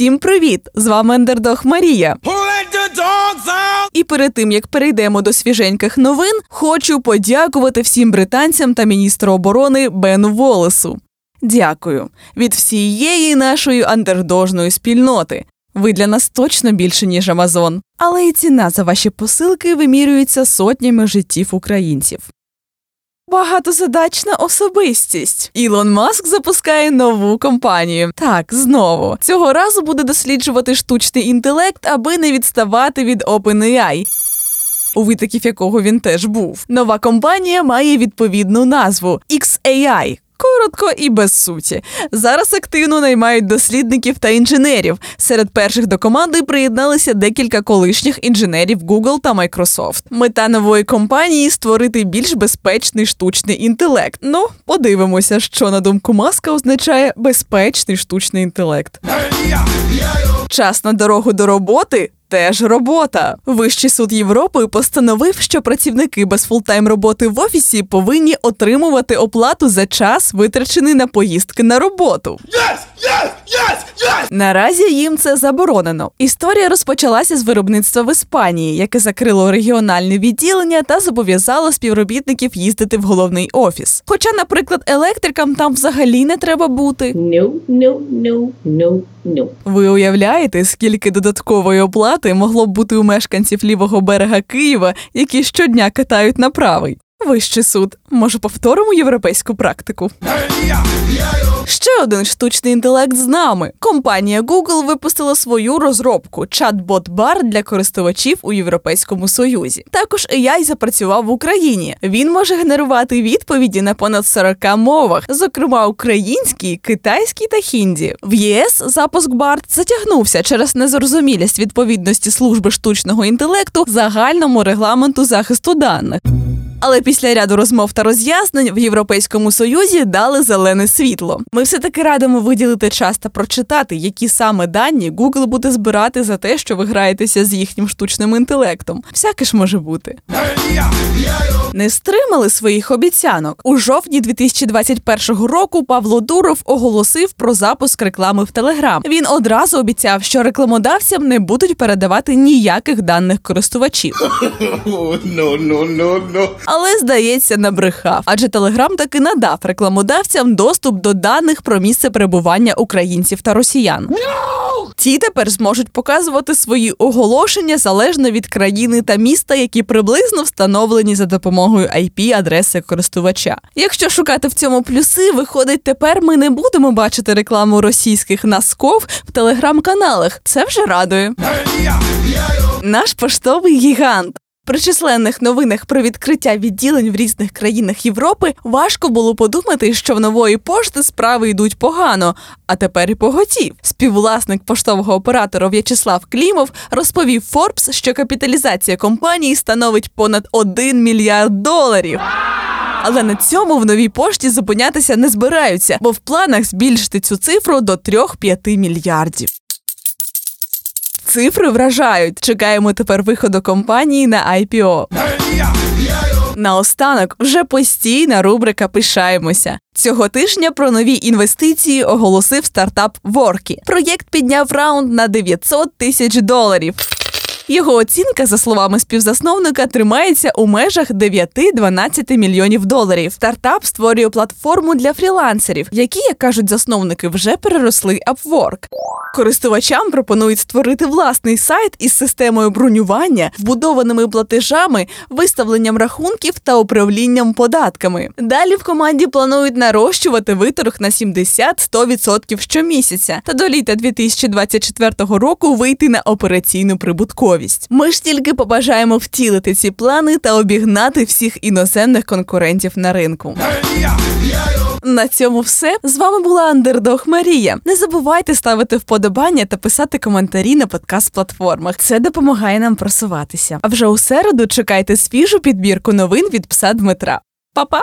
Всім привіт! З вами Ендердог Марія. І перед тим як перейдемо до свіженьких новин, хочу подякувати всім британцям та міністру оборони Бену Волесу. Дякую від всієї нашої андердожної спільноти. Ви для нас точно більше, ніж Амазон, але і ціна за ваші посилки вимірюється сотнями життів українців. Багатозадачна особистість. Ілон Маск запускає нову компанію. Так, знову цього разу буде досліджувати штучний інтелект, аби не відставати від OpenAI, у витоків якого він теж був. Нова компанія має відповідну назву XAI. Коротко і без суті. Зараз активно наймають дослідників та інженерів. Серед перших до команди приєдналися декілька колишніх інженерів Google та Microsoft. Мета нової компанії створити більш безпечний штучний інтелект. Ну, подивимося, що на думку маска означає безпечний штучний інтелект. Час на дорогу до роботи. Теж робота. Вищий суд Європи постановив, що працівники без full-time роботи в офісі повинні отримувати оплату за час, витрачений на поїздки на роботу. Yes! Yes! Yes! Yes! Наразі їм це заборонено. Історія розпочалася з виробництва в Іспанії, яке закрило регіональне відділення та зобов'язало співробітників їздити в головний офіс. Хоча, наприклад, електрикам там взагалі не треба бути. No, no, no, no, no. Ви уявляєте, скільки додаткової оплати могло б бути у мешканців лівого берега Києва, які щодня катають на правий? Вищий суд. Може, повторимо європейську практику? Ще один штучний інтелект з нами. Компанія Google випустила свою розробку чат-бот бар для користувачів у Європейському Союзі. Також AI запрацював в Україні. Він може генерувати відповіді на понад 40 мовах, зокрема українській, китайській та хінді. В ЄС запуск BART затягнувся через незрозумілість відповідності служби штучного інтелекту загальному регламенту захисту даних. Але після ряду розмов та роз'яснень в Європейському Союзі дали зелене світло. Ми все таки радимо виділити час та прочитати, які саме дані Google буде збирати за те, що ви граєтеся з їхнім штучним інтелектом. Всяке ж може бути. Не стримали своїх обіцянок. У жовтні 2021 року Павло Дуров оголосив про запуск реклами в Телеграм. Він одразу обіцяв, що рекламодавцям не будуть передавати ніяких даних користувачів. No, no, no. Але здається, набрехав, адже Телеграм таки надав рекламодавцям доступ до даних про місце перебування українців та росіян. Ті тепер зможуть показувати свої оголошення залежно від країни та міста, які приблизно встановлені за допомогою IP-адреси користувача. Якщо шукати в цьому плюси, виходить, тепер ми не будемо бачити рекламу російських насков в телеграм-каналах. Це вже радує. Наш поштовий гігант. При численних новинах про відкриття відділень в різних країнах Європи важко було подумати, що в нової пошти справи йдуть погано, а тепер і поготів. Співвласник поштового оператора В'ячеслав Клімов розповів Forbes, що капіталізація компанії становить понад 1 мільярд доларів. Але на цьому в новій пошті зупинятися не збираються, бо в планах збільшити цю цифру до 3-5 мільярдів. Цифри вражають. Чекаємо тепер виходу компанії на IPO. Наостанок вже постійна рубрика Пишаємося. Цього тижня про нові інвестиції оголосив стартап Воркі. Проєкт підняв раунд на 900 тисяч доларів. Його оцінка, за словами співзасновника, тримається у межах 9-12 мільйонів доларів. Стартап створює платформу для фрілансерів, які, як кажуть засновники, вже переросли Upwork. Користувачам пропонують створити власний сайт із системою бронювання, вбудованими платежами, виставленням рахунків та управлінням податками. Далі в команді планують нарощувати виторг на 70-100% щомісяця та до літа 2024 року вийти на операційну прибутковість. Ми ж тільки побажаємо втілити ці плани та обігнати всіх іноземних конкурентів на ринку. На цьому все з вами була Андердог Марія. Не забувайте ставити вподобання та писати коментарі на подкаст-платформах. Це допомагає нам просуватися. А вже у середу чекайте свіжу підбірку новин від пса Дмитра. Па-па!